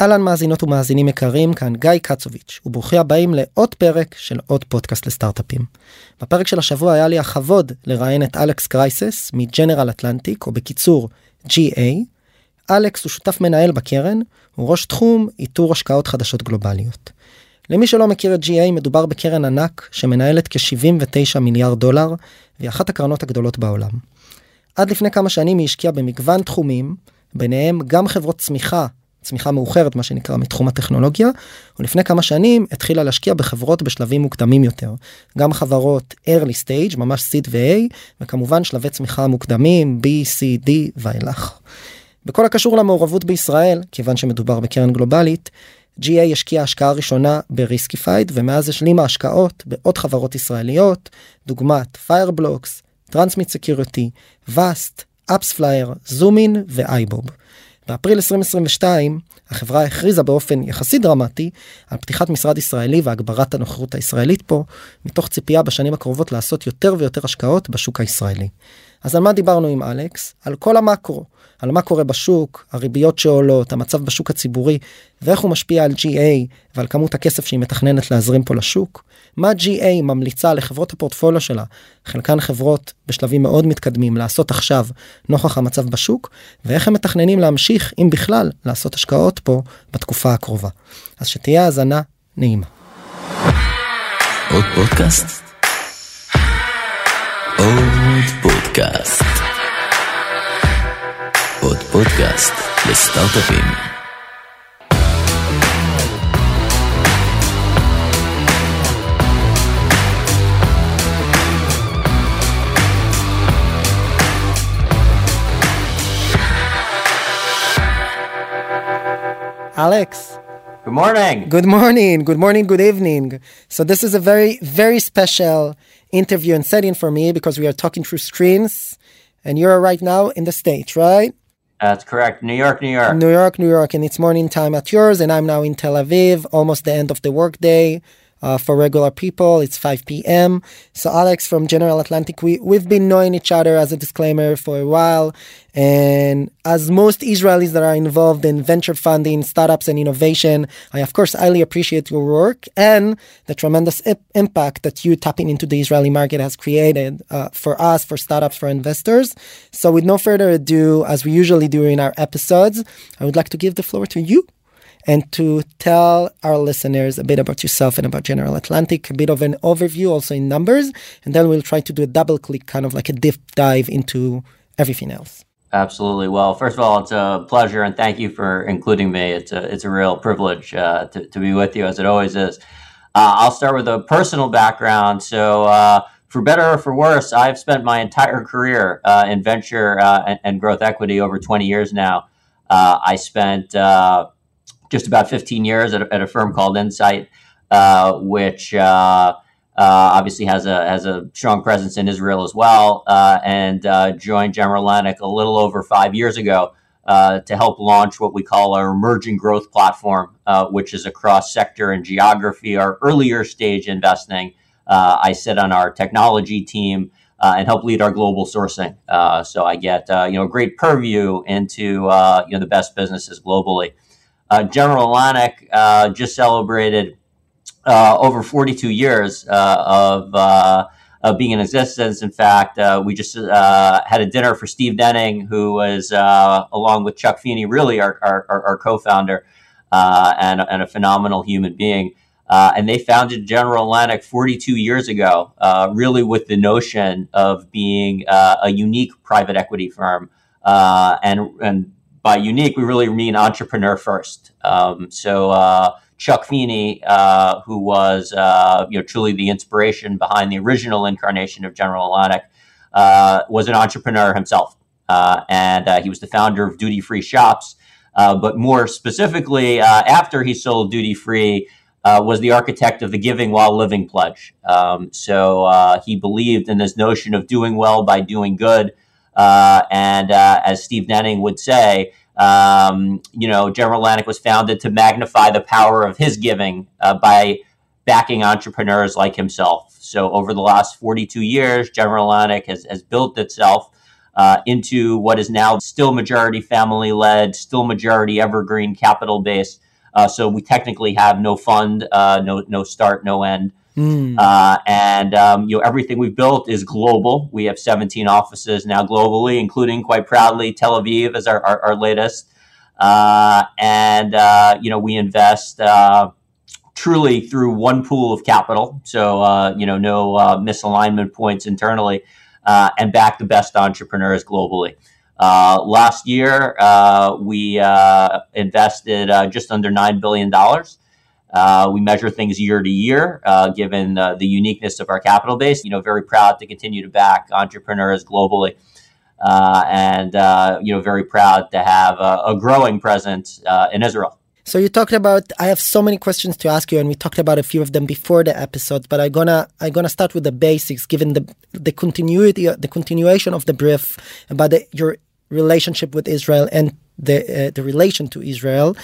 אהלן מאזינות ומאזינים יקרים, כאן גיא קצוביץ', וברוכים הבאים לעוד פרק של עוד פודקאסט לסטארט-אפים. בפרק של השבוע היה לי הכבוד לראיין את אלכס קרייסס מג'נרל אטלנטיק, או בקיצור GA. אלכס הוא שותף מנהל בקרן, הוא ראש תחום איתור השקעות חדשות גלובליות. למי שלא מכיר את GA, מדובר בקרן ענק שמנהלת כ-79 מיליארד דולר, והיא אחת הקרנות הגדולות בעולם. עד לפני כמה שנים היא השקיעה במגוון תחומים, ביניהם גם חברות צמיחה צמיחה מאוחרת מה שנקרא מתחום הטכנולוגיה ולפני כמה שנים התחילה להשקיע בחברות בשלבים מוקדמים יותר גם חברות early stage ממש seed ו-A וכמובן שלבי צמיחה מוקדמים B, C, D ואילך. בכל הקשור למעורבות בישראל כיוון שמדובר בקרן גלובלית GA השקיעה השקעה ראשונה בריסקיפייד ומאז השלימה השקעות בעוד חברות ישראליות דוגמת Fireblocks, Transmit Security, Vast, AppsFlyer, זומין ואייבוב. באפריל 2022 החברה הכריזה באופן יחסית דרמטי על פתיחת משרד ישראלי והגברת הנוכחות הישראלית פה מתוך ציפייה בשנים הקרובות לעשות יותר ויותר השקעות בשוק הישראלי. אז על מה דיברנו עם אלכס? על כל המקרו, על מה קורה בשוק, הריביות שעולות, המצב בשוק הציבורי ואיך הוא משפיע על GA ועל כמות הכסף שהיא מתכננת להזרים פה לשוק. מה GA ממליצה לחברות הפורטפוליו שלה, חלקן חברות בשלבים מאוד מתקדמים לעשות עכשיו נוכח המצב בשוק, ואיך הם מתכננים להמשיך, אם בכלל, לעשות השקעות פה בתקופה הקרובה. אז שתהיה האזנה נעימה. עוד פודקאסט? עוד פודקאסט. עוד פודקאסט לסטארט-אפים. Alex. Good morning. Good morning. Good morning. Good evening. So this is a very, very special interview and setting for me because we are talking through screens and you're right now in the States, right? That's correct. New York, New York. New York, New York. And it's morning time at yours. And I'm now in Tel Aviv, almost the end of the workday uh, for regular people. It's 5 p.m. So Alex from General Atlantic, we we've been knowing each other as a disclaimer for a while, and as most Israelis that are involved in venture funding, startups, and innovation, I of course highly appreciate your work and the tremendous impact that you tapping into the Israeli market has created uh, for us, for startups, for investors. So with no further ado, as we usually do in our episodes, I would like to give the floor to you and to tell our listeners a bit about yourself and about General Atlantic, a bit of an overview also in numbers, and then we'll try to do a double click, kind of like a deep dive into everything else. Absolutely. Well, first of all, it's a pleasure, and thank you for including me. It's a it's a real privilege uh, to to be with you, as it always is. Uh, I'll start with a personal background. So. Uh, for better or for worse, I've spent my entire career uh, in venture uh, and, and, growth equity over 20 years now. Uh, I spent just about 15 years at a, at a firm called Insight, uh, which uh, uh, obviously has a has a strong presence in Israel as well, uh, and uh, joined General Atlantic a little over five years ago to help launch what we call our emerging growth platform, which is across sector and geography. Our earlier stage investing. I sit on our technology team. Uh, and help lead our global sourcing. Uh, so I get uh, you know great purview into you know the best businesses globally. Uh, General Atlantic uh, just celebrated uh, over 42 years of of being in existence. In fact, uh, we just uh, had a dinner for Steve Denning, who was, uh, along with Chuck Feeney, really our, our, our co founder and, and, a phenomenal human being. and they founded General Atlantic 42 years ago, really with the notion of being a unique private equity firm. and, and by unique, we really mean entrepreneur first. Um, so uh, Chuck Feeney, uh, who was uh, you know truly the inspiration behind the original incarnation of General Atlantic, uh, was an entrepreneur himself, uh, and uh, he was the founder of Duty Free Shops. but more specifically, after he sold Duty Free, was the architect of the Giving While Living pledge. Um, so he believed in this notion of doing well by doing good. Uh, and uh, as Steve Denning would say, um, you know, General Atlantic was founded to magnify the power of his giving uh, by backing entrepreneurs like himself. So over the last 42 years, General Atlantic has, has built itself uh, into what is now still majority family led, still majority evergreen capital base. Uh, so we technically have no fund, uh, no no start, no end. Mm. Uh, and um, you know everything we've built is global. We have 17 offices now globally, including quite proudly Tel Aviv as our, our, our latest. Uh, and uh, you know we invest uh, truly through one pool of capital. So uh, you know no misalignment points internally, and back the best entrepreneurs globally. last year, we invested just under nine billion dollars. Uh, we measure things year to year, uh, given uh, the uniqueness of our capital base. You know, very proud to continue to back entrepreneurs globally, uh, and uh, you know, very proud to have a, a growing presence uh, in Israel. So you talked about. I have so many questions to ask you, and we talked about a few of them before the episode. But I'm gonna I'm gonna start with the basics, given the the continuity, the continuation of the brief about the, your relationship with Israel and the the relation to Israel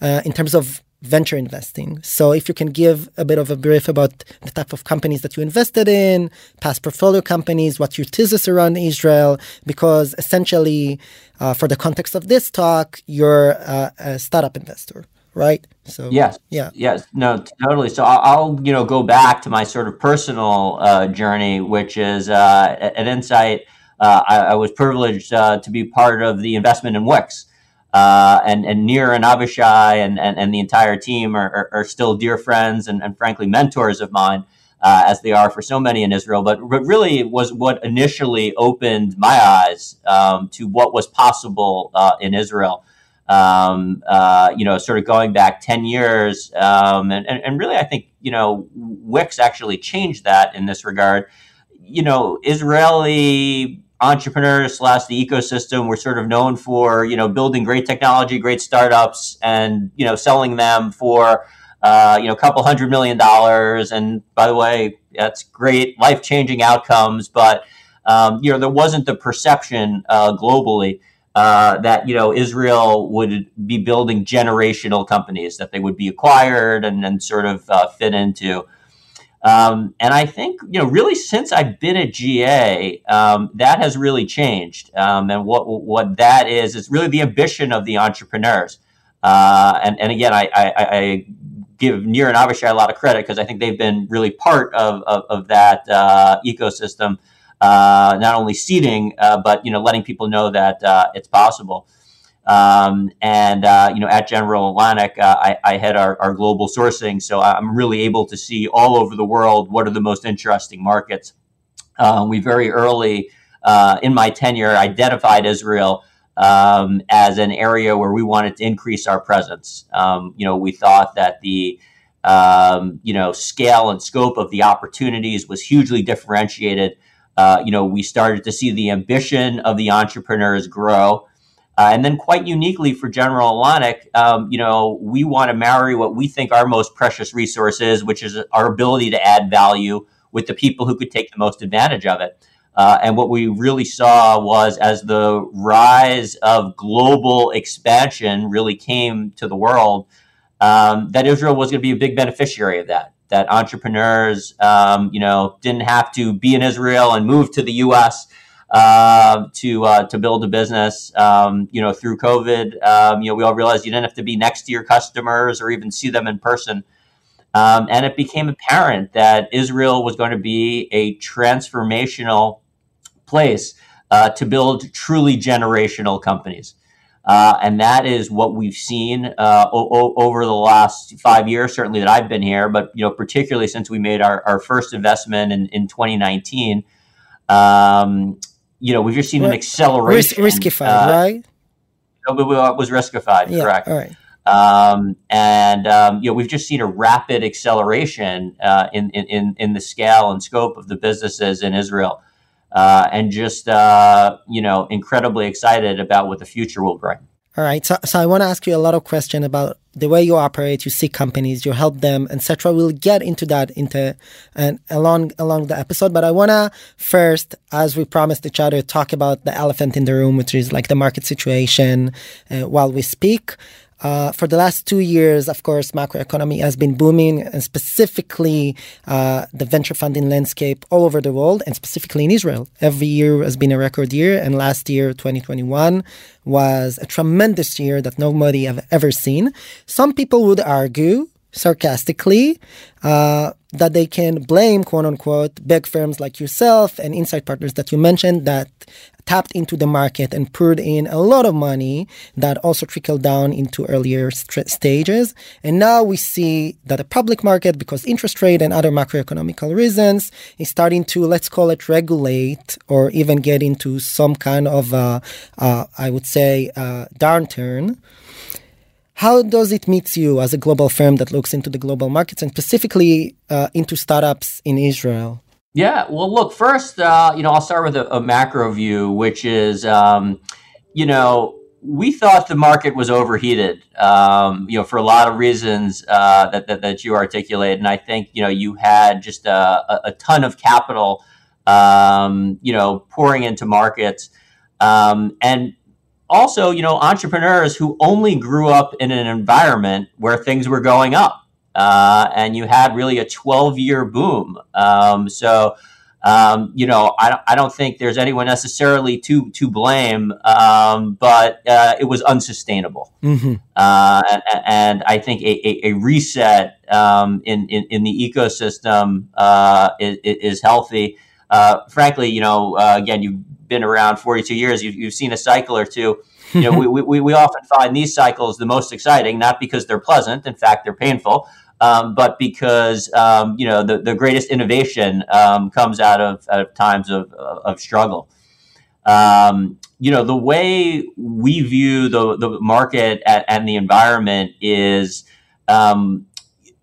in terms of venture investing. So if you can give a bit of a brief about the type of companies that you invested in, past portfolio companies, what your thesis around Israel, because essentially, uh, for the context of this talk, you're uh, a startup investor, right? So yes, yeah, yes, no, totally. So I'll, I'll you know go back to my sort of personal uh, journey, which is uh, at Insight. Uh, I, I, was privileged uh, to be part of the investment in Wix. Uh, and and Nir and Avishai and, and, and the entire team are, are, are still dear friends and, and frankly mentors of mine, uh, as they are for so many in Israel. But, but really, was what initially opened my eyes um, to what was possible uh, in Israel. Um, uh, you know, sort of going back ten years, um, and, and and really, I think you know, Wix actually changed that in this regard. You know, Israeli entrepreneurs slash the ecosystem we're sort of known for you know building great technology great startups and you know selling them for uh, you know a couple hundred million dollars. And by the way that's great life-changing outcomes. But um, you know there wasn't the perception uh, globally uh, that you know Israel would be building generational companies that they would be acquired and, and sort of uh, fit into um, and I think, you know, really since I've been at GA, um, that has really changed. Um, and what what that is, is really the ambition of the entrepreneurs. Uh, and, and again, I, I, I, give Nir and Avishai a lot of credit because I think they've been really part of, of, of that uh, ecosystem, uh, not only seeding, uh, but, you know, letting people know that uh, it's possible. Um, and uh, you know, at General Atlantic, uh, I, I, head our, our, global sourcing, so I'm really able to see all over the world what are the most interesting markets. Uh, we very early uh, in my tenure identified Israel um, as an area where we wanted to increase our presence. Um, you know, we thought that the um, you know scale and scope of the opportunities was hugely differentiated. Uh, you know, we started to see the ambition of the entrepreneurs grow. Uh, and then, quite uniquely for General Atlantic, um, you know, we want to marry what we think our most precious resource is, which is our ability to add value with the people who could take the most advantage of it. Uh, and what we really saw was as the rise of global expansion really came to the world, um, that Israel was going to be a big beneficiary of that. That entrepreneurs, um, you know, didn't have to be in Israel and move to the U.S uh, to uh, to build a business. Um, you know, through COVID, um, you know, we all realized you didn't have to be next to your customers or even see them in person. Um, and it became apparent that Israel was going to be a transformational place uh, to build truly generational companies. Uh, and that is what we've seen uh, o- over the last five years, certainly that I've been here, but you know, particularly since we made our, our first investment in, in 2019. Um, you know, we've just seen an acceleration. Risk, riskified, uh, right? It was riskified, yeah, correct. All right. Um, and um, you know, we've just seen a rapid acceleration uh, in, in in the scale and scope of the businesses in Israel, uh, and just uh, you know, incredibly excited about what the future will bring. All right. So, so I want to ask you a lot of questions about the way you operate. You see companies, you help them, etc. We'll get into that into and along along the episode. But I want to first, as we promised each other, talk about the elephant in the room, which is like the market situation uh, while we speak. Uh, for the last two years, of course, macroeconomy has been booming, and specifically uh, the venture funding landscape all over the world, and specifically in Israel. Every year has been a record year, and last year, 2021, was a tremendous year that nobody have ever seen. Some people would argue sarcastically uh, that they can blame quote unquote big firms like yourself and insight partners that you mentioned that tapped into the market and poured in a lot of money that also trickled down into earlier st- stages and now we see that the public market because interest rate and other macroeconomical reasons is starting to let's call it regulate or even get into some kind of uh, uh, i would say uh, downturn how does it meet you as a global firm that looks into the global markets and specifically uh, into startups in Israel? Yeah, well, look, first, uh, you know, I'll start with a, a macro view, which is, um, you know, we thought the market was overheated, um, you know, for a lot of reasons uh, that, that, that you articulate, and I think you know you had just a, a ton of capital, um, you know, pouring into markets, um, and also, you know, entrepreneurs who only grew up in an environment where things were going up. Uh, and you had really a 12 year boom. Um, so, um, you know, I, I don't think there's anyone necessarily to to blame, um, but uh, it was unsustainable. Mm-hmm. Uh, and, and, I think a, a, a reset um, in, in, in the ecosystem uh, is, is, healthy. Uh, frankly, you know, uh, again, you've been around 42 years, you've, you've seen a cycle or two. You know, we, we, we often find these cycles the most exciting, not because they're pleasant. In fact, they're painful. Um, but because um, you know the, the greatest innovation um, comes out of, out of times of, of struggle. Um, you know the way we view the the market at, and the environment is um,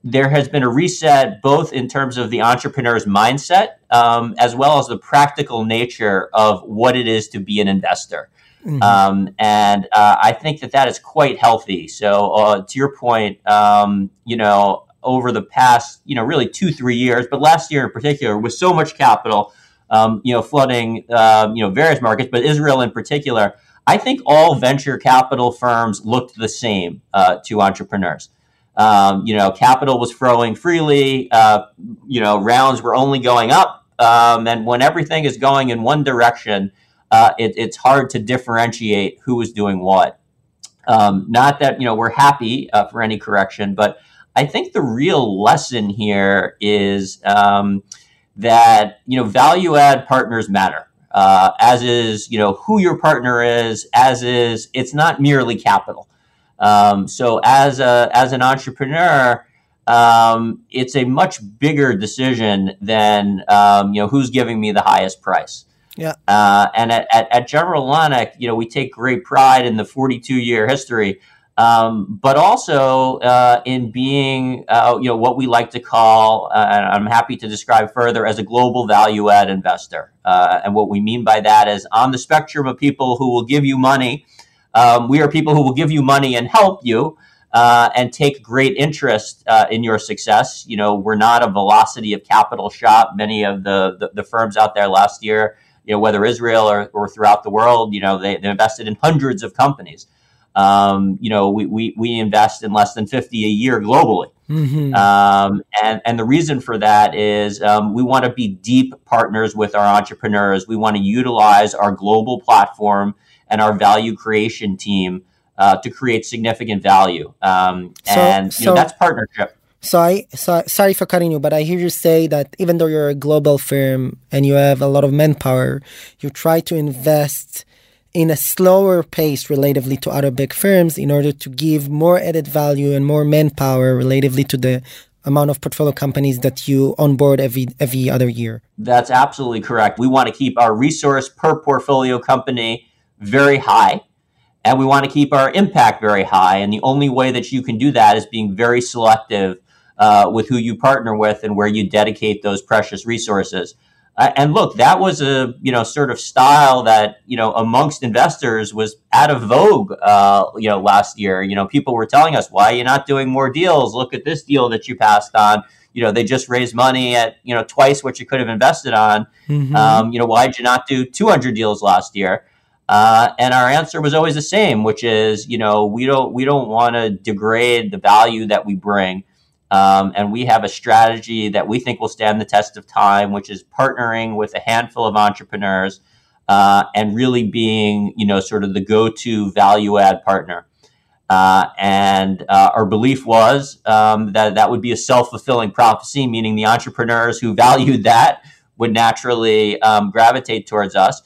there has been a reset both in terms of the entrepreneur's mindset um, as well as the practical nature of what it is to be an investor. Mm-hmm. Um, and uh, I think that that is quite healthy. So, uh, to your point, um, you know, over the past, you know, really two, three years, but last year in particular, with so much capital, um, you know, flooding, um, you know, various markets, but Israel in particular, I think all venture capital firms looked the same uh, to entrepreneurs. Um, you know, capital was flowing freely. Uh, you know, rounds were only going up. Um, and when everything is going in one direction, uh, it, it's hard to differentiate who is doing what. Um, not that you know we're happy uh, for any correction, but I think the real lesson here is um, that you know value add partners matter. Uh, as is you know who your partner is, as is it's not merely capital. Um, so as a as an entrepreneur, um, it's a much bigger decision than um, you know who's giving me the highest price. Yeah. Uh, and at, at, at, General Atlantic, you know, we take great pride in the 42 year history, um, but also uh, in being, uh, you know, what we like to call, uh, and I'm happy to describe further, as a global value add investor. Uh, and what we mean by that is on the spectrum of people who will give you money um, we are people who will give you money and help you. Uh, and take great interest uh, in your success. You know, we're not a velocity of capital shop. Many of the, the, the firms out there last year, you know, whether Israel or, or throughout the world, you know, they, they invested in hundreds of companies. Um, you know, we, we, we invest in less than 50 a year globally. Mm-hmm. Um, and, and the reason for that is um, we want to be deep partners with our entrepreneurs. We want to utilize our global platform and our value creation team uh, to create significant value. Um, so, and you so, know, that's partnership. So I so, sorry for cutting you, but I hear you say that even though you're a global firm and you have a lot of manpower, you try to invest in a slower pace relatively to other big firms in order to give more added value and more manpower relatively to the amount of portfolio companies that you onboard every every other year. That's absolutely correct. We want to keep our resource per portfolio company very high and we want to keep our impact very high. And the only way that you can do that is being very selective uh, with who you partner with and where you dedicate those precious resources. Uh, and look, that was a you know sort of style that you know amongst investors was out of vogue. Uh, you know, last year, you know, people were telling us, "Why are you not doing more deals? Look at this deal that you passed on." You know, they just raised money at you know twice what you could have invested on. Mm-hmm. Um, you know, why did you not do 200 deals last year? Uh, and our answer was always the same, which is, you know, we don't we don't want to degrade the value that we bring, um, and we have a strategy that we think will stand the test of time, which is partnering with a handful of entrepreneurs uh, and really being, you know, sort of the go-to value add partner. Uh, and uh, our belief was um, that that would be a self-fulfilling prophecy, meaning the entrepreneurs who valued that would naturally um, gravitate towards us.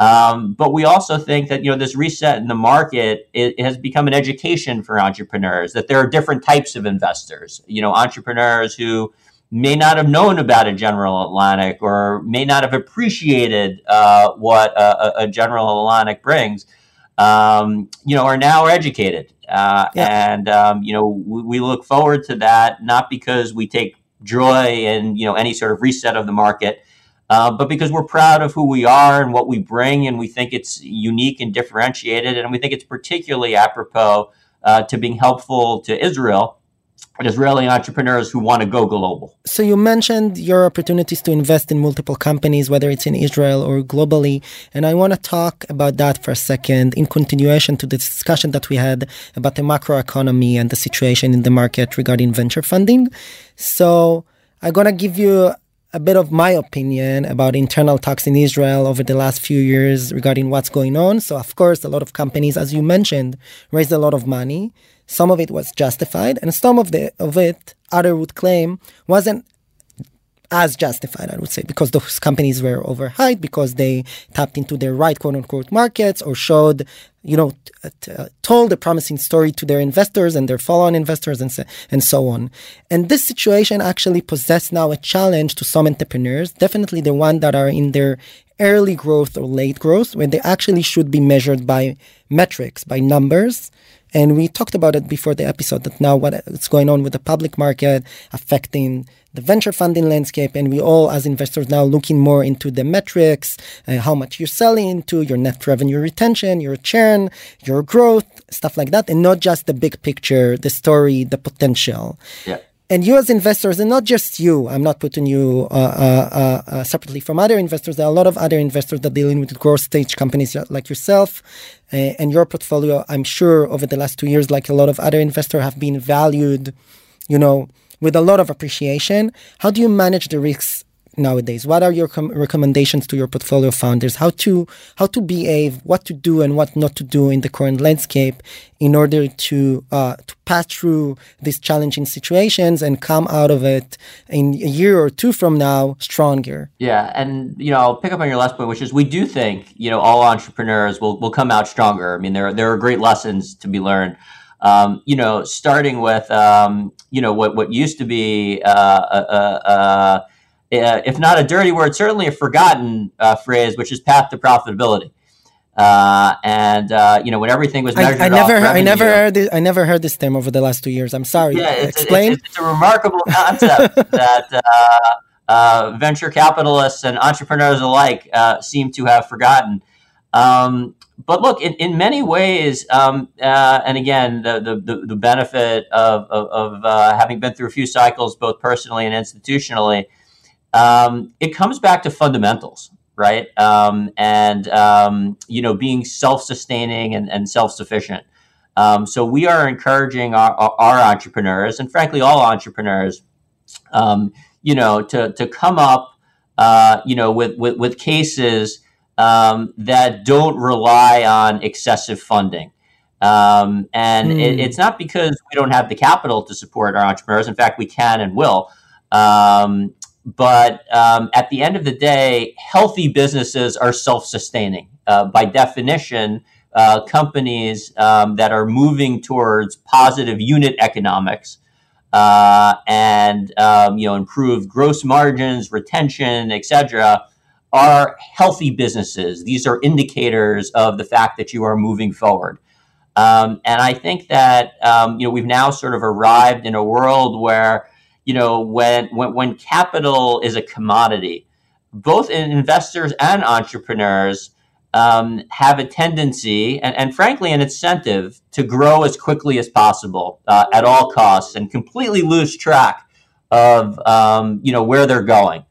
Um, but we also think that you know this reset in the market it, it, has become an education for entrepreneurs that there are different types of investors. You know, entrepreneurs who may not have known about a General Atlantic or may not have appreciated uh, what a, a, General Atlantic brings. Um, you know, are now educated, uh, yeah. and um, you know we, we look forward to that not because we take joy in you know any sort of reset of the market uh, but because we're proud of who we are and what we bring, and we think it's unique and differentiated, and we think it's particularly apropos uh, to being helpful to Israel and Israeli entrepreneurs who want to go global. So you mentioned your opportunities to invest in multiple companies, whether it's in Israel or globally, and I want to talk about that for a second in continuation to the discussion that we had about the macroeconomy and the situation in the market regarding venture funding. So I'm gonna give you a bit of my opinion about internal talks in Israel over the last few years regarding what's going on. So, of course, a lot of companies, as you mentioned, raised a lot of money. Some of it was justified, and some of the of it, other would claim, wasn't as justified, I would say, because those companies were overhyped, because they tapped into their right quote unquote markets or showed, you know, t- t- uh, told a promising story to their investors and their follow on investors and so, and so on. And this situation actually possesses now a challenge to some entrepreneurs, definitely the one that are in their early growth or late growth, when they actually should be measured by metrics, by numbers and we talked about it before the episode that now what's going on with the public market affecting the venture funding landscape. And we all, as investors, now looking more into the metrics, uh, how much you're selling into, your net revenue retention, your churn, your growth, stuff like that. And not just the big picture, the story, the potential. Yeah and you as investors, and not just you, I'm not putting you uh, uh, uh, separately from other investors. There are a lot of other investors that are dealing with growth stage companies like yourself uh, and your portfolio. I'm sure over the last two years, like a lot of other investors, have been valued, you know, with a lot of appreciation. How do you manage the risks nowadays? What are your com- recommendations to your portfolio founders? How to how to behave, what to do, and what not to do in the current landscape in order to uh, to pass through these challenging situations and come out of it in a year or two from now stronger. Yeah, and you know I'll pick up on your last point, which is we do think you know all entrepreneurs will will come out stronger. I mean there there are great lessons to be learned. Um, you know, starting with um, you know what what used to be uh, uh, uh, uh uh, if not a dirty word, certainly a forgotten uh, phrase, which is path to profitability. Uh, and uh, you know when everything was measured I, I never, revenue, I never heard, this, I never heard this term over the last two years. I'm sorry. Yeah, it's, Explain. It's, it's, a remarkable concept that uh, uh, venture capitalists and entrepreneurs alike seem to have forgotten. Um, but look, in, in many ways, um, and again, the, the, the benefit of, of, of having been through a few cycles, both personally and institutionally, um, it comes back to fundamentals, right? Um, and um, you know, being self-sustaining and, and self-sufficient. Um, so we are encouraging our, our, entrepreneurs, and frankly, all entrepreneurs, um, you know, to to come up, uh, you know, with with, with cases um, that don't rely on excessive funding. Um, and mm. it, it's not because we don't have the capital to support our entrepreneurs. In fact, we can and will. Um, but um, at the end of the day, healthy businesses are self sustaining. Uh, by definition, uh, companies um, that are moving towards positive unit economics uh, and um, you know improved gross margins, retention, etc., are healthy businesses. These are indicators of the fact that you are moving forward. Um, and I think that um, you know we've now sort of arrived in a world where you know, when, when, when capital is a commodity, both investors and entrepreneurs um, have a tendency and, and, frankly an incentive to grow as quickly as possible uh, at all costs and completely lose track of um, you know where they're going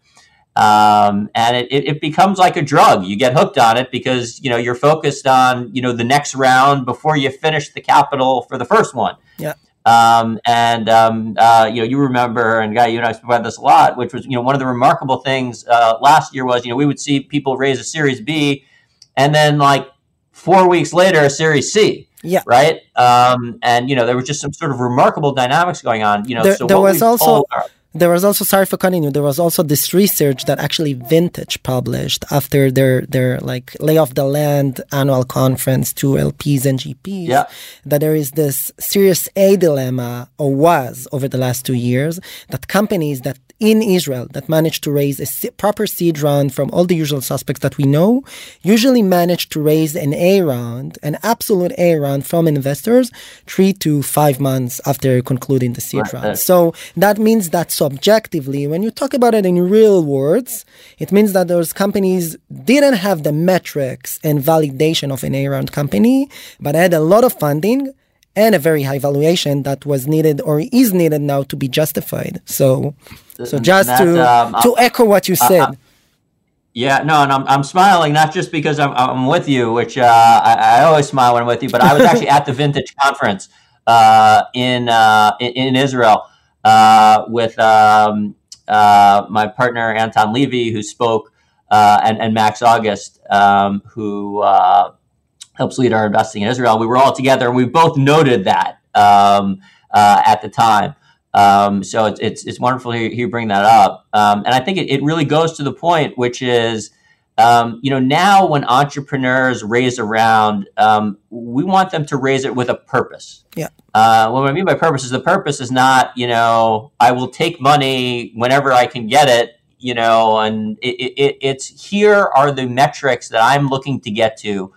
um, and it, it, becomes like a drug. You get hooked on it because you know you're focused on you know the next round before you finish the capital for the first one. Yeah. Um, and um, uh, you know you remember, and guy, you and I spoke about this a lot, which was you know one of the remarkable things uh, last year was you know we would see people raise a Series B, and then like four weeks later a Series C. Yeah. Right. Um, and you know there was just some sort of remarkable dynamics going on. You know, there, so there was also. Our, there was also sorry for cutting you there was also this research that actually vintage published after their their like lay off the land annual conference to lps and gps yeah. that there is this Series A dilemma or was over the last two years that companies that in Israel that managed to raise a proper seed round from all the usual suspects that we know, usually managed to raise an A round, an absolute A round from investors three to five months after concluding the seed right. round. So that means that subjectively, when you talk about it in real words, it means that those companies didn't have the metrics and validation of an A round company, but had a lot of funding and a very high valuation that was needed or is needed now to be justified. So, so just that, to um, to echo what you said. Uh, yeah, no, and I'm, I'm smiling not just because I'm, I'm with you, which uh, I, I, always smile when I'm with you, but I was actually at the Vintage Conference uh, in, uh, in, in Israel uh, with um, uh, my partner Anton Levy, who spoke, and, and Max August, um, who helps lead our investing in Israel. We were all together, and we both noted that um, uh, at the time. Um, so it's, it's, it's wonderful hear you bring that up, um, and I think it, it really goes to the point, which is, um, you know, now when entrepreneurs raise around, um, we want them to raise it with a purpose. Yeah. Uh, what I mean by purpose is the purpose is not, you know, I will take money whenever I can get it you know, and it, it, it's here are the metrics that I'm looking to get to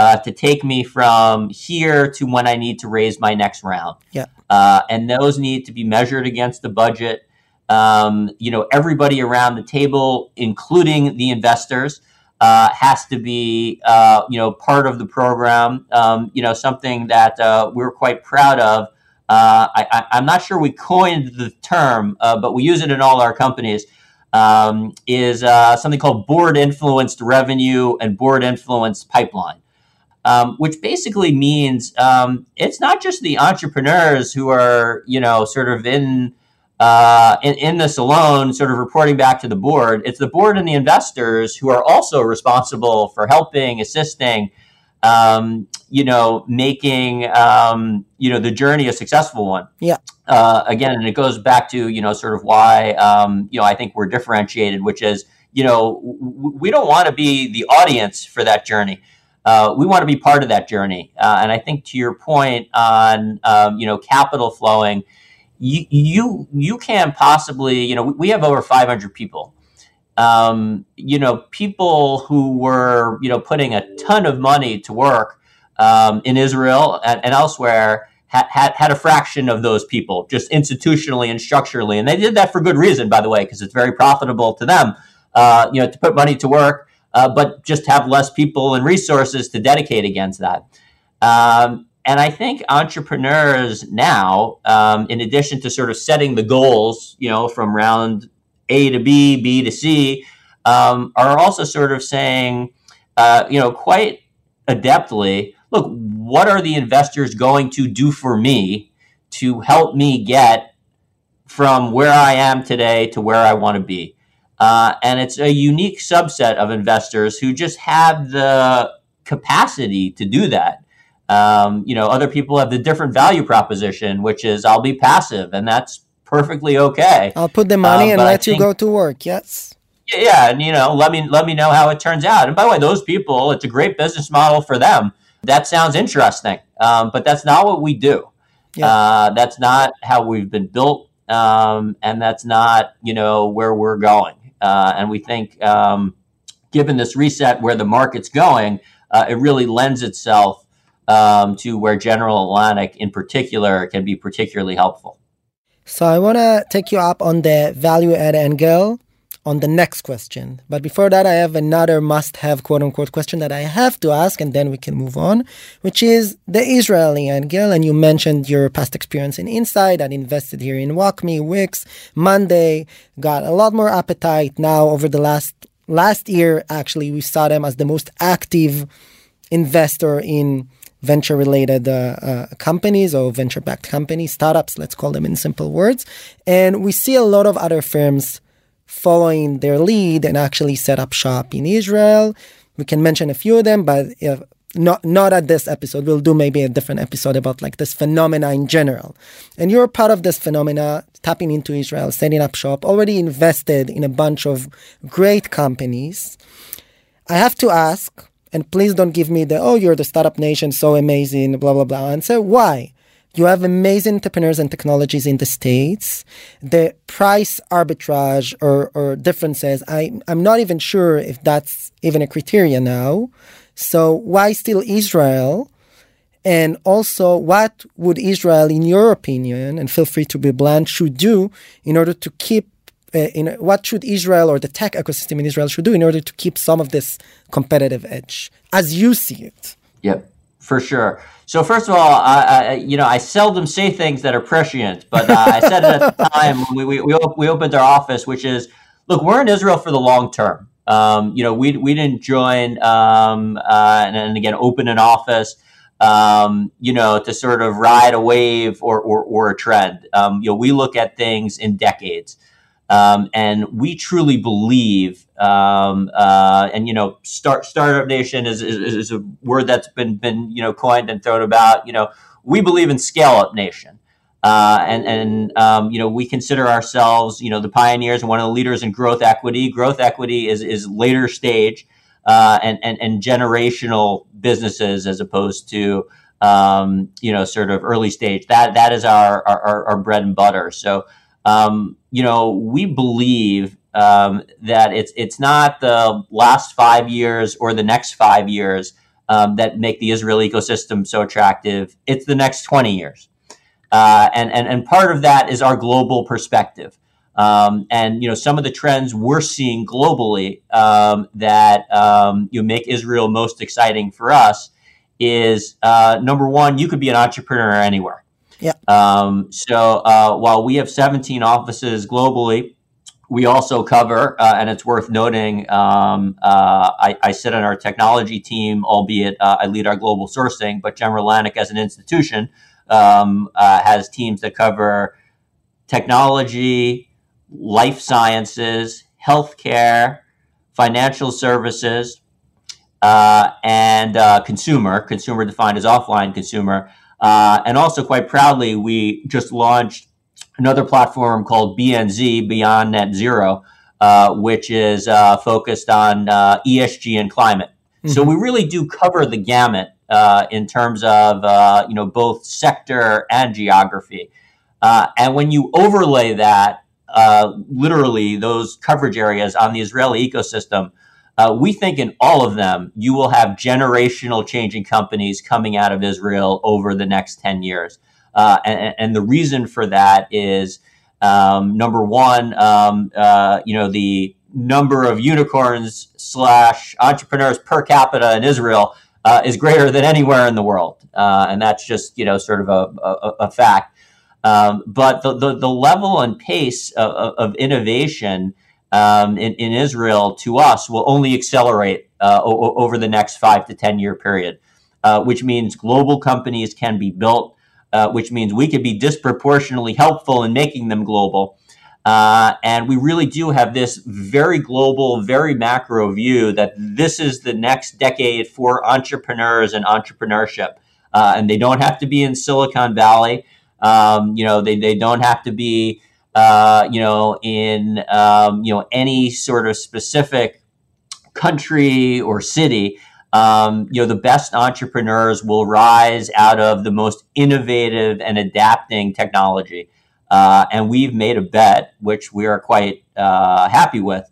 uh, to take me from here to when I need to raise my next round. Yeah. Uh, and those need to be measured against the budget. Um, you know, everybody around the table, including the investors, uh, has to be, uh, you know, part of the program. Um, you know, something that uh, we're quite proud of. Uh, I, am not sure we coined the term, but we use it in all our companies. Um, is something called board influenced revenue and board influenced pipeline um, which basically means um, it's not just the entrepreneurs who are, you know, sort of in, uh, in, in this alone, sort of reporting back to the board. It's the board and the investors who are also responsible for helping, assisting, um, you know, making um, you know the journey a successful one. Yeah. Uh, again, and it goes back to you know sort of why um, you know I think we're differentiated, which is you know we don't want to be the audience for that journey uh, we want to be part of that journey. Uh, and I think to your point on um, you know capital flowing, you you you can't possibly you know we have over 500 people. Um, you know people who were you know putting a ton of money to work um, in Israel and, and elsewhere. Had, had, had a fraction of those people just institutionally and structurally and they did that for good reason by the way because it's very profitable to them uh, you know to put money to work uh, but just have less people and resources to dedicate against that. Um, and I think entrepreneurs now, um, in addition to sort of setting the goals, you know, from round A to B, B to C, um, are also sort of saying, uh, you know, quite adeptly, look, what are the investors going to do for me to help me get from where I am today to where I want to be? Uh, and it's a unique subset of investors who just have the capacity to do that. Um, you know, other people have the different value proposition, which is I'll be passive, and that's perfectly okay. I'll put the money um, and let think, you go to work. Yes. Yeah, and you know, let me let me know how it turns out. And by the way, those people, it's a great business model for them. That sounds interesting, um, but that's not what we do. Yeah. Uh, that's not how we've been built, um, and that's not you know where we're going. Uh, and we think, um, given this reset where the market's going, uh, it really lends itself um, to where General Atlantic in particular can be particularly helpful. So I want to take you up on the value add angle on the next question. But before that, I have another must have quote unquote question that I have to ask, and then we can move on, which is the Israeli angle. And you mentioned your past experience in Insight and invested here in WalkMe, Wix, Monday, got a lot more appetite now over the last last year. Actually, we saw them as the most active investor in venture related uh, uh, companies or venture backed companies, startups, let's call them in simple words. And we see a lot of other firms following their lead and actually set up shop in Israel. We can mention a few of them, but uh, not not at this episode. We'll do maybe a different episode about like this phenomena in general. And you're part of this phenomena, tapping into Israel, setting up shop, already invested in a bunch of great companies. I have to ask, and please don't give me the oh you're the startup nation, so amazing, blah blah blah answer. Why? You have amazing entrepreneurs and technologies in the States. The price arbitrage or, or differences, I, I'm not even sure if that's even a criteria now. So why still Israel? And also, what would Israel, in your opinion, and feel free to be blunt, should do in order to keep uh, in what should Israel or the tech ecosystem in Israel should do in order to keep some of this competitive edge as you see it? Yep, for sure. So first of all, I, I, you know, I seldom say things that are prescient, but uh, I said it at the time we, we, we opened our office, which is, look, we're in Israel for the long term. Um, you know, we, we didn't join um, uh, and, and, again open an office, um, you know, to sort of ride a wave or, or, or a trend. Um, you know, we look at things in decades. Um, and we truly believe, um, uh, and you know, start startup nation is, is, is, a word that's been been you know coined and thrown about. You know, we believe in scale up nation, uh, and and um, you know we consider ourselves you know the pioneers and one of the leaders in growth equity. Growth equity is is later stage uh, and, and and generational businesses as opposed to um, you know sort of early stage. That that is our our, our bread and butter. So um, you know, we believe um, that it's it's not the last five years or the next five years um, that make the Israel ecosystem so attractive. It's the next twenty years, uh, and and and part of that is our global perspective. Um, and you know some of the trends we're seeing globally um, that um, you know, make Israel most exciting for us is uh, number one, you could be an entrepreneur anywhere. Yeah. Um, so uh, while we have 17 offices globally, we also cover, uh, and it's worth noting, um, uh, I, I, sit on our technology team, albeit uh, I lead our global sourcing, but General Atlantic as an institution um, uh, has teams that cover technology, life sciences, healthcare, financial services, uh, and consumer, consumer defined as offline consumer. Uh, and also, quite proudly, we just launched another platform called BNZ, Beyond Net Zero, uh, which is uh, focused on uh, ESG and climate. Mm-hmm. So we really do cover the gamut uh, in terms of uh, you know both sector and geography. and when you overlay that, literally those coverage areas on the Israeli ecosystem, uh, we think in all of them, you will have generational changing companies coming out of Israel over the next 10 years. Uh, and, and, the reason for that is um, number one, um, uh, you know, the number of unicorns slash entrepreneurs per capita in Israel uh, is greater than anywhere in the world. Uh, and that's just, you know, sort of a, a, a fact. Um, but the, the, the, level and pace of, of innovation um, in, in, Israel to us will only accelerate uh, o- over the next five to 10 year period, uh, which means global companies can be built, uh, which means we could be disproportionately helpful in making them global. Uh, and we really do have this very global, very macro view that this is the next decade for entrepreneurs and entrepreneurship. Uh, and they don't have to be in Silicon Valley. Um, you know, they, they don't have to be uh, you know, in um, you know any sort of specific country or city, um, you know, the best entrepreneurs will rise out of the most innovative and adapting technology. Uh, and we've made a bet, which we are quite uh, happy with.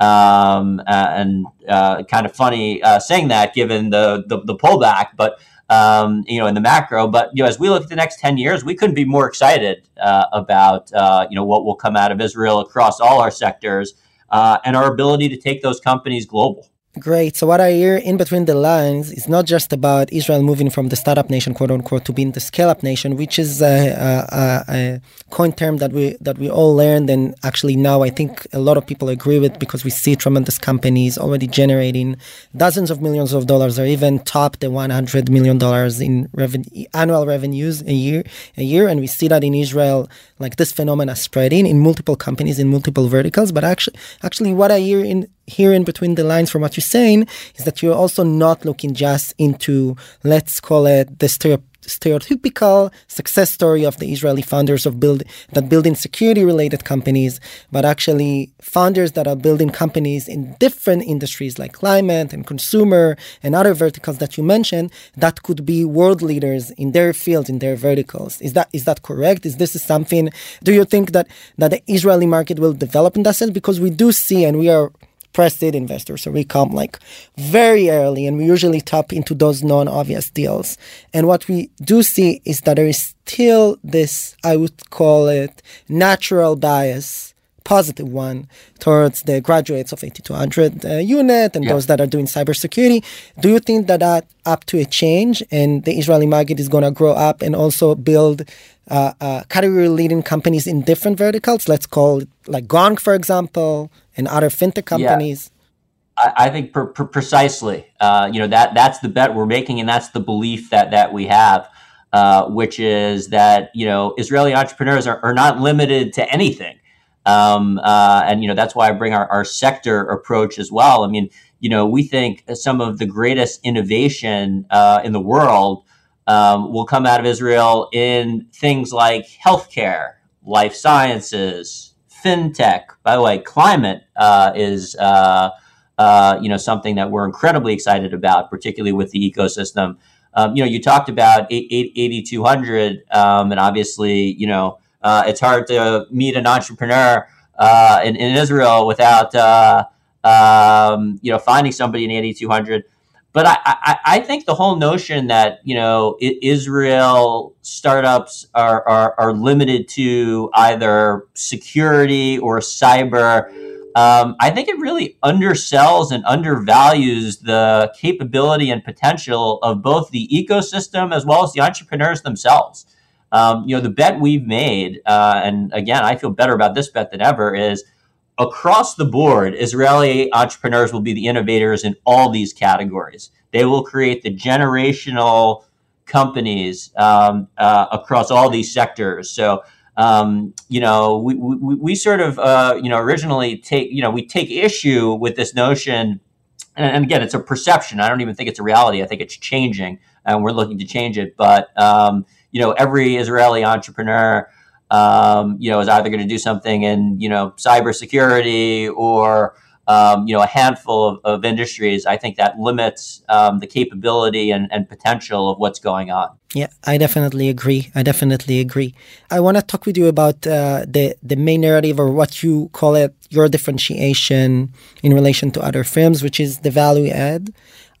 Um, and uh, kind of funny uh, saying that given the, the, the pullback, but um, you know, in the macro. But you know, as we look at the next ten years, we couldn't be more excited uh, about uh, you know what will come out of Israel across all our sectors. uh, and our ability to take those companies global. Great. So what I hear in between the lines is not just about Israel moving from the startup nation, quote unquote, to being the scale-up nation, which is a, a, a, coin term that we that we all learned, and actually now I think a lot of people agree with because we see tremendous companies already generating dozens of millions of dollars, or even top the 100 million dollars in annual revenues a year, a year, and we see that in Israel, like this phenomena spreading in multiple companies in multiple verticals. But actually, actually, what I hear in here in between the lines from what you're saying is that you're also not looking just into let's call it the stereotypical success story of the Israeli founders of build that building security related companies, but actually founders that are building companies in different industries like climate and consumer and other verticals that you mentioned that could be world leaders in their fields in their verticals. Is that is that correct? Is this is something? Do you think that that the Israeli market will develop in that sense? Because we do see and we are pre-seed investors. So we come like very early and we usually tap into those non-obvious deals. And what we do see is that there is still this, I would call it natural bias, positive one towards the graduates of 8200 uh, unit and yeah. those that are doing cybersecurity. Do you think that that up to a change and the Israeli market is going to grow up and also build uh, uh, category leading companies in different verticals? Let's call it like Gong, for example, and other fintech companies? Yeah. I, I think per, per precisely. Uh, you know that that's the bet we're making, and that's the belief that that we have, uh, which is that you know Israeli entrepreneurs are, are not limited to anything, um, uh, and you know that's why I bring our, our sector approach as well. I mean, you know, we think some of the greatest innovation uh, in the world um, will come out of Israel in things like healthcare, life sciences, fintech. By the way, climate uh, is uh, uh, you know something that we're incredibly excited about, particularly with the ecosystem. Um, you know, you talked about 8200, um, and obviously, you know, uh, it's hard to meet an entrepreneur uh, in, in, Israel without uh, um, you know finding somebody in 8200 but I, I, I, think the whole notion that you know Israel startups are, are, are limited to either security or cyber, um, I think it really undersells and undervalues the capability and potential of both the ecosystem as well as the entrepreneurs themselves. Um, you know, the bet we've made, uh, and again, I feel better about this bet than ever, is across the board, Israeli entrepreneurs will be the innovators in all these categories. They will create the generational companies um, uh, across all these sectors. So, um, you know, we, we, we sort of, uh, you know, originally take, you know, we take issue with this notion. And, and, again, it's a perception. I don't even think it's a reality. I think it's changing, and we're looking to change it. But um, you know, every Israeli entrepreneur um, you know, is either going to do something in, you know, cybersecurity or, um, you know, a handful of, of, industries, I think that limits um, the capability and, and, potential of what's going on. Yeah, I definitely agree. I definitely agree. I want to talk with you about uh, the the main narrative or what you call it your differentiation in relation to other firms, which is the value add.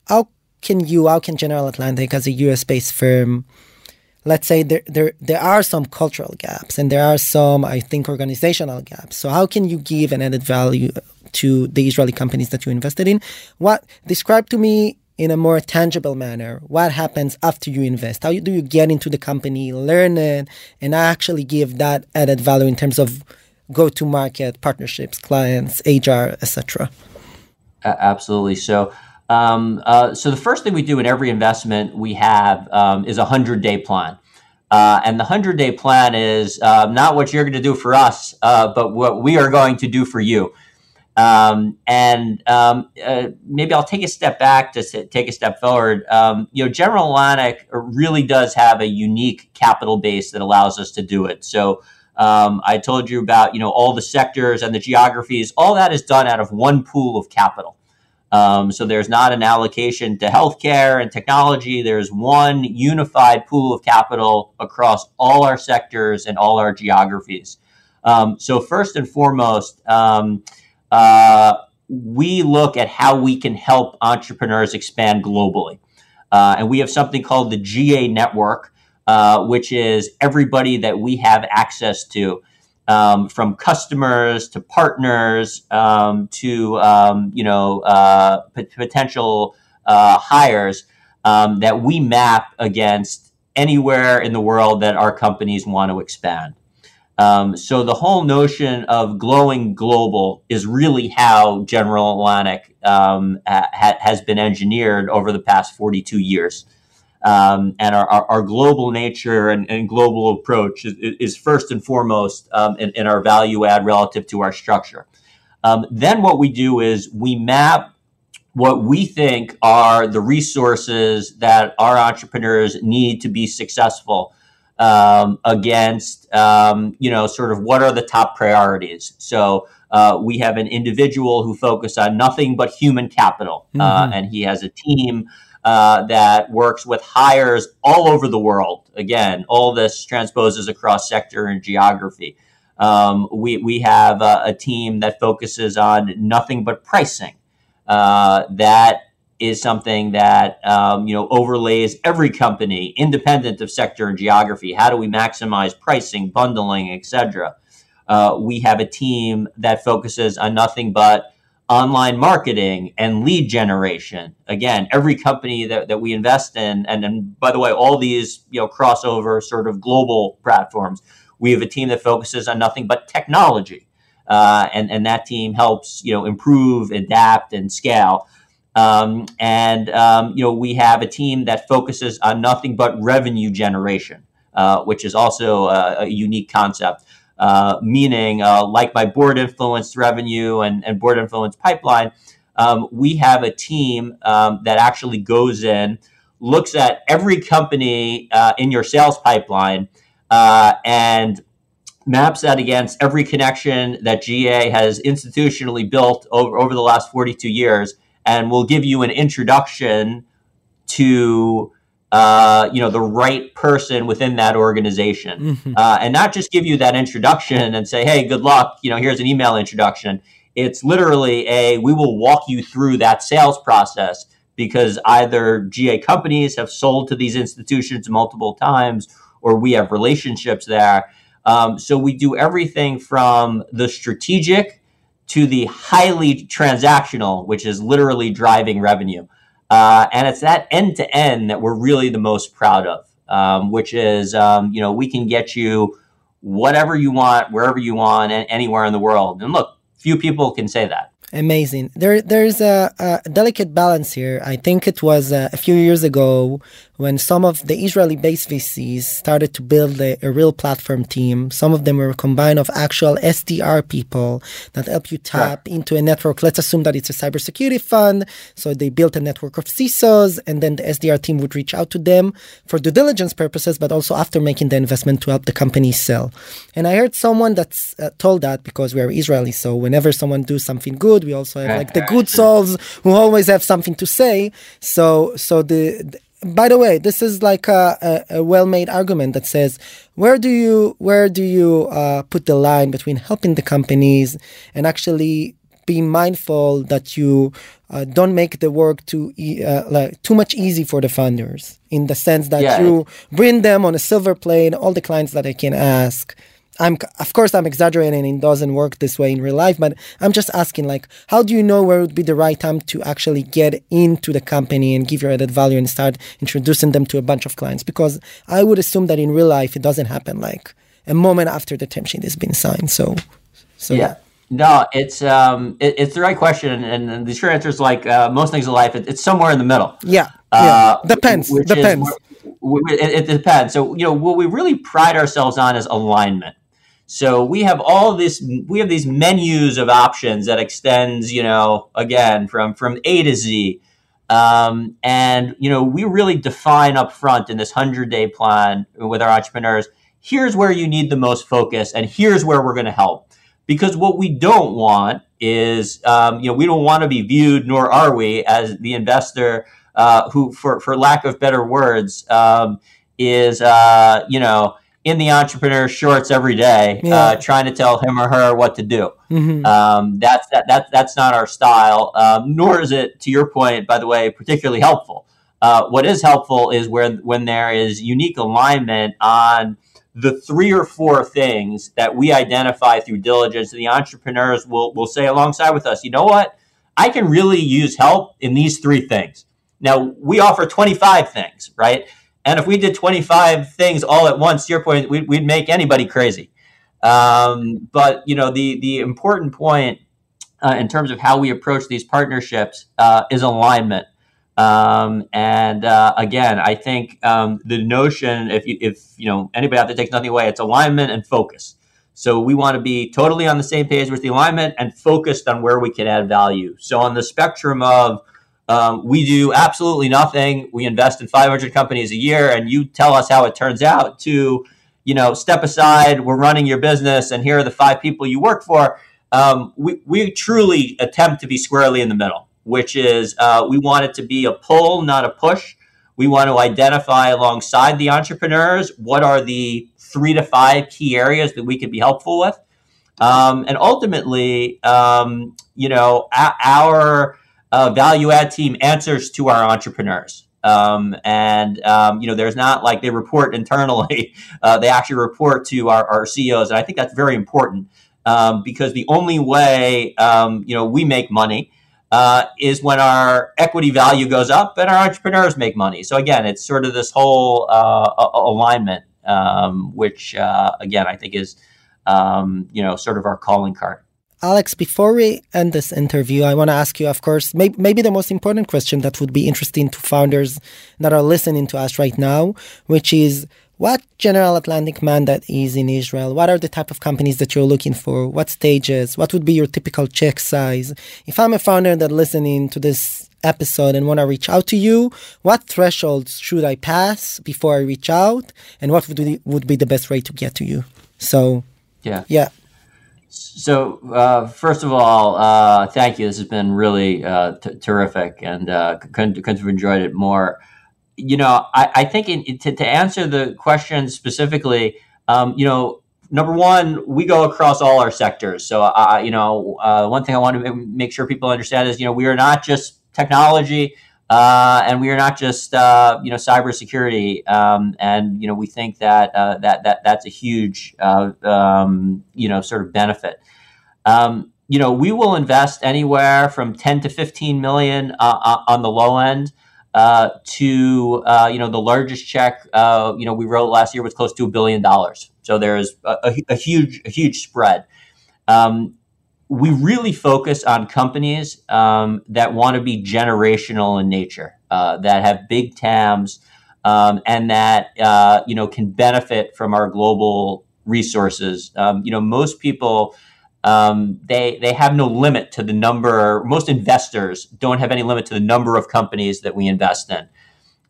How can you, how can General Atlantic, as a US based firm, let's say there, there there are some cultural gaps and there are some i think organizational gaps. So how can you give an added value to the israeli companies that you invested in? What describe to me in a more tangible manner what happens after you invest. How do you get into the company learn it and actually give that added value in terms of go to market partnerships clients hr etc absolutely. So um, uh, so the first thing we do in every investment we have um, is a hundred day plan. Uh, and the 100 day plan is uh, not what you're going to do for us, uh, but what we are going to do for you. Um, and um, uh, maybe I'll take a step back to take a step forward. Um, you know, General Atlantic really does have a unique capital base that allows us to do it. So um, I told you about, you know, all the sectors and the geographies, all that is done out of one pool of capital. Um, so there's not an allocation to healthcare and technology. There's one unified pool of capital across all our sectors and all our geographies. Um, so first and foremost, um, uh, we look at how we can help entrepreneurs expand globally. Uh, and we have something called the GA network, uh, which is everybody that we have access to um, from customers to partners um, to um, you know uh, p- potential uh, hires um, that we map against anywhere in the world that our companies want to expand. Um, so the whole notion of glowing global is really how General Atlantic um, ha- has been engineered over the past 42 years. Um, and our, our, our, global nature and, and global approach is, is, first and foremost um, in, in, our value add relative to our structure. Um, then what we do is we map what we think are the resources that our entrepreneurs need to be successful um, against, um, you know, sort of what are the top priorities. So uh, we have an individual who focused on nothing but human capital, uh, mm-hmm. uh, and he has a team uh, that works with hires all over the world. Again, all this transposes across sector and geography. Um, we, we have a, a, team that focuses on nothing but pricing. Uh, that is something that um, you know overlays every company, independent of sector and geography. How do we maximize pricing, bundling, etc. Uh, we have a team that focuses on nothing but online marketing and lead generation. Again, every company that, that we invest in, and, and by the way, all these you know crossover sort of global platforms, we have a team that focuses on nothing but technology. Uh, and, and that team helps you know improve, adapt, and scale. Um, and um, you know we have a team that focuses on nothing but revenue generation, uh, which is also a, a unique concept. Uh, meaning, uh, like my board influenced revenue and, and board influence pipeline, um, we have a team um, that actually goes in, looks at every company uh, in your sales pipeline, uh, and maps that against every connection that GA has institutionally built over, over the last 42 years and will give you an introduction to uh, you know the right person within that organization mm-hmm. uh, and not just give you that introduction and say hey good luck you know here's an email introduction it's literally a we will walk you through that sales process because either ga companies have sold to these institutions multiple times or we have relationships there um, so we do everything from the strategic to the highly transactional, which is literally driving revenue. Uh, and it's that end to end that we're really the most proud of, um, which is, um, you know, we can get you whatever you want, wherever you want, and anywhere in the world. And look, few people can say that. Amazing. There, there's a, a, delicate balance here. I think it was uh, a few years ago when some of the Israeli-based VCs started to build a, a, real platform team. Some of them were a combine of actual SDR people that help you tap into a network. Let's assume that it's a cybersecurity fund. So they built a network of CISOs, and then the SDR team would reach out to them for due diligence purposes, but also after making the investment to help the company sell. And I heard someone that's uh, told that because we are Israeli, so whenever someone does something good, we also have like the good souls who always have something to say. So, so the by the way, this is like a, a, a, well-made argument that says, where do you where do you uh, put the line between helping the companies and actually be mindful that you uh, don't make the work too uh, like too much easy for the funders in the sense that yeah. you bring them on a silver plane all the clients that they can ask I'm of course I'm exaggerating it doesn't work this way in real life, but I'm just asking like how do you know where would be the right time to actually get into the company and give your added value and start introducing them to a bunch of clients? Because I would assume that in real life it doesn't happen like a moment after the term sheet has been signed. So so yeah. No, it's um, it, it's the right question, and, and, the short answer is like uh, most things in life, it, it's somewhere in the middle. Yeah, uh, yeah. depends. Depends. Is, it, it depends. So you know, what we really pride ourselves on is alignment. So we have all this, we have these menus of options that extends, you know, again from from A to Z, um, and you know we really define up front in this hundred day plan with our entrepreneurs. Here's where you need the most focus, and here's where we're going to help. Because what we don't want is, um, you know, we don't want to be viewed, nor are we, as the investor uh, who, for for lack of better words, um, is, uh, you know in the entrepreneur shorts every day, yeah. uh, trying to tell him or her what to do. Mm-hmm. Um, that's that, that that's not our style. Um, nor is it, to your point, by the way, particularly helpful. Uh, what is helpful is where when there is unique alignment on the three or four things that we identify through diligence, the entrepreneurs will, will say alongside with us, you know what? I can really use help in these three things. Now, we offer 25 things, right? And if we did 25 things all at once, to your point, we'd, we'd make anybody crazy. Um, but, you know, the, the important point uh, in terms of how we approach these partnerships uh, is alignment. Um, and uh, again, I think um, the notion, if you, if you know anybody out there takes nothing away, it's alignment and focus. So we want to be totally on the same page with the alignment and focused on where we can add value. So on the spectrum of um, we do absolutely nothing, we invest in 500 companies a year, and you tell us how it turns out. To you know, step aside, we're running your business, and here are the five people you work for. Um, we, we truly attempt to be squarely in the middle which is uh, we want it to be a pull, not a push. We want to identify alongside the entrepreneurs what are the three to five key areas that we could be helpful with. Um, and ultimately, um, you know, our value add team answers to our entrepreneurs. Um, and, um, you know, there's not like they report internally, uh, they actually report to our, our CEOs. And I think that's very important um, because the only way, um, you know, we make money uh, is when our equity value goes up and our entrepreneurs make money. So again, it's sort of this whole uh, alignment, um, which uh, again I think is um, you know sort of our calling card. Alex, before we end this interview, I want to ask you, of course, maybe, maybe the most important question that would be interesting to founders that are listening to us right now, which is what General Atlantic mandate is in Israel? What are the type of companies that you're looking for? What stages? What would be your typical check size? If I'm a founder that listening to this episode and want to reach out to you, what thresholds should I pass before I reach out, and what would be, would be the best way to get to you? So, yeah, yeah. So, uh, first of all, uh, thank you. This has been really uh, t- terrific, and uh, couldn't, couldn't have enjoyed it more you know, I, I think in, to, to answer the question specifically, um, you know, number one, we go across all our sectors. So, you know, uh, one thing I want to make sure people understand is, you know, we are not just technology, uh, and we are not just, uh, you know, cybersecurity. Um, and you know, we think that uh, that that that's a huge, uh, um, you know, sort of benefit. Um, you know, we will invest anywhere from 10 to 15 million on the low end uh, to uh, you know the largest check uh, you know we wrote last year was close to a billion dollars. So there's a, a, a huge a huge spread. Um, we really focus on companies um, that want to be generational in nature, uh, that have big TAMs, um, and that uh, you know can benefit from our global resources. Um, you know, most people um, they they have no limit to the number. Most investors don't have any limit to the number of companies that we invest in.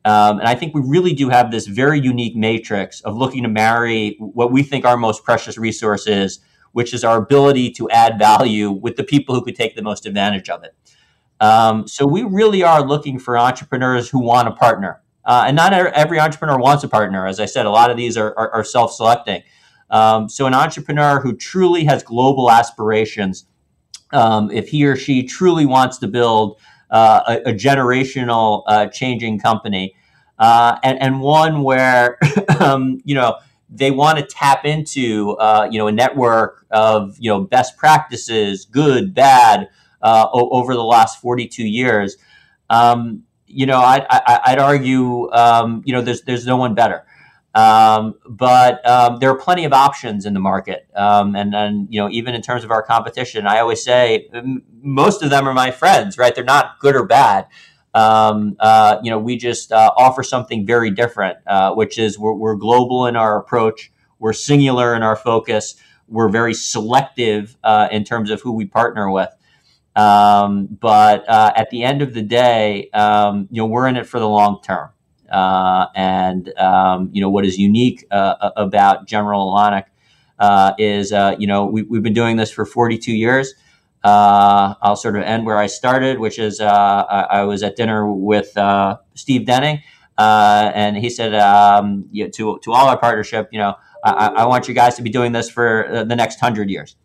Um, and I think we really do have this very unique matrix of looking to marry what we think our most precious resource is, which is our ability to add value with the people who could take the most advantage of it. Um, so we really are looking for entrepreneurs who want a partner. Uh, and not every entrepreneur wants a partner. As I said, a lot of these are, are, are self selecting. Um, so, an entrepreneur who truly has global aspirations, um, if he or she truly wants to build uh, a, a, generational uh, changing company, uh, and, and, one where um, you know they want to tap into uh, you know a network of you know best practices, good, bad, uh, o- over the last forty two years. Um, you know, I'd, I, would argue, um, you know, there's there's no one better. Um, but um, there are plenty of options in the market, um, and then you know even in terms of our competition, I always say most of them are my friends, right? They're not good or bad. Um, uh, you know, we just uh, offer something very different, uh, which is we're, we're, global in our approach, we're singular in our focus, we're very selective uh, in terms of who we partner with. Um, but uh, at the end of the day, um, you know, we're in it for the long term. Uh, and um, you know what is unique about General uh, is you know we, we've been doing this for 42 years. Uh, I'll sort of end where I started, which is I, I, was at dinner with Steve Denning, and he said um, you know, to to all our partnership, you know, I, I, want you guys to be doing this for the next hundred years.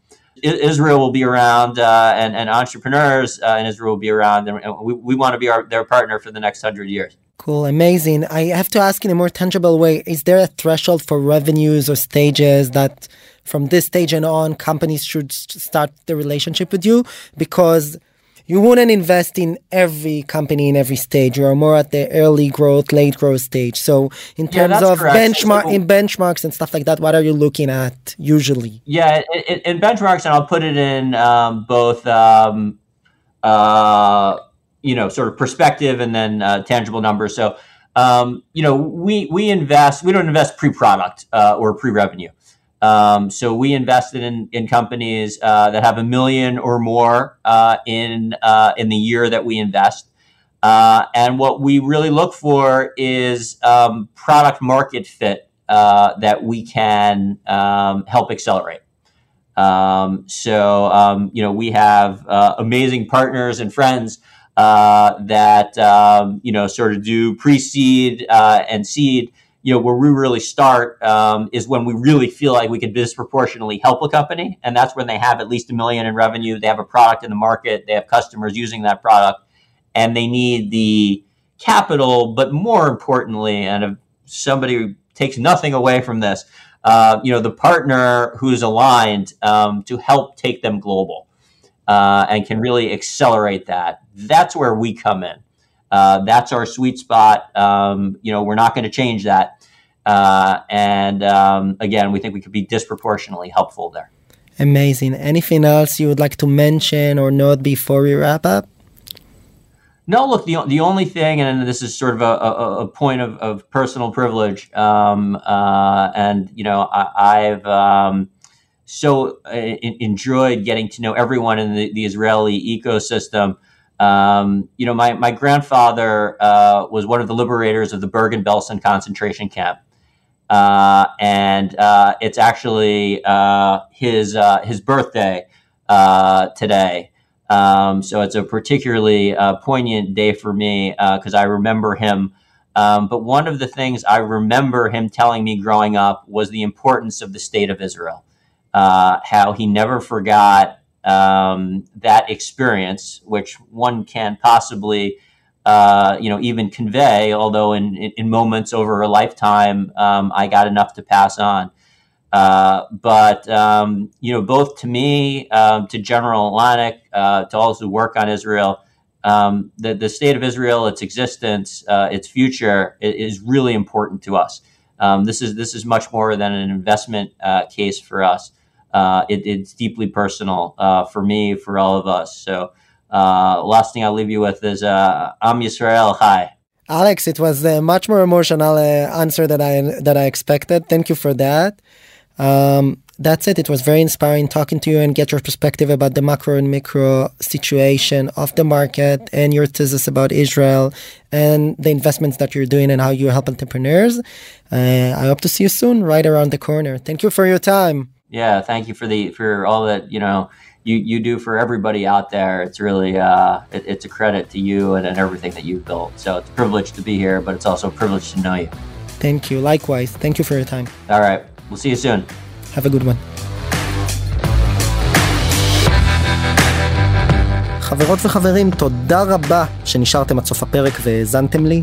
Israel will be around, uh, and, and entrepreneurs uh, in Israel will be around, and we, we want to be our, their partner for the next hundred years. Cool, amazing. I have to ask in a more tangible way is there a threshold for revenues or stages that from this stage and on companies should start the relationship with you? Because you wouldn't invest in every company in every stage. You are more at the early growth, late growth stage. So in terms yeah, of benchmark in benchmarks and stuff like that, what are you looking at usually? Yeah, in, in benchmarks, and I'll put it in um, both. Um, uh, you know sort of perspective and then uh, tangible numbers. So um, you know we we invest we don't invest pre-product uh, or pre-revenue. Um, so we invested in in companies uh, that have a million or more uh, in uh, in the year that we invest. Uh, and what we really look for is um, product market fit that we can um, help accelerate. Um, so um, you know we have amazing partners and friends uh, that um, you know sort of do pre-seed uh, and seed. You know where we really start um, is when we really feel like we could disproportionately help a company, and that's when they have at least a million in revenue. They have a product in the market, they have customers using that product, and they need the capital. But more importantly, and if somebody takes nothing away from this, uh, you know the partner who's aligned um, to help take them global uh, and can really accelerate that. That's where we come in. Uh, that's our sweet spot. Um, you know, we're not going to change that. Uh, and um, again, we think we could be disproportionately helpful there. Amazing. Anything else you would like to mention or note before we wrap up? No, look, the, the only thing, and this is sort of a, a, a point of, of personal privilege, um, uh, and, you know, I, have um, so uh, enjoyed getting to know everyone in the, the Israeli ecosystem. Um, you know, my, my grandfather uh, was one of the liberators of the Bergen Belsen concentration camp. Uh, and uh, it's actually uh, his, uh, his birthday today. Um, so it's a particularly poignant day for me because I remember him. Um, but one of the things I remember him telling me growing up was the importance of the state of Israel uh, how he never forgot um, that experience, which one can possibly, uh, you know, even convey. Although in, in moments over a lifetime, um, I got enough to pass on. Uh, but um, you know, both to me, um, to General Atlantic, uh, to all who work on Israel, um, the the state of Israel, its existence, uh, its future, is really important to us. Um, this is this is much more than an investment uh, case for us uh, it, it's deeply personal uh, for me, for all of us. So, uh, last thing I'll leave you with is uh, Am Yisrael Hi. Alex, it was a much more emotional uh, answer that I that I expected. Thank you for that. Um, that's it. It was very inspiring talking to you and get your perspective about the macro and micro situation of the market and your thesis about Israel and the investments that you're doing and how you help entrepreneurs. Uh, I hope to see you soon, right around the corner. Thank you for your time yeah thank you for the for all that you know you you do for everybody out there it's really uh it, it's a credit to you and, and everything that you've built so it's a privilege to be here but it's also a privilege to know you thank you likewise thank you for your time all right we'll see you soon have a good one חברות וחברים, תודה רבה שנשארתם עד סוף הפרק והאזנתם לי.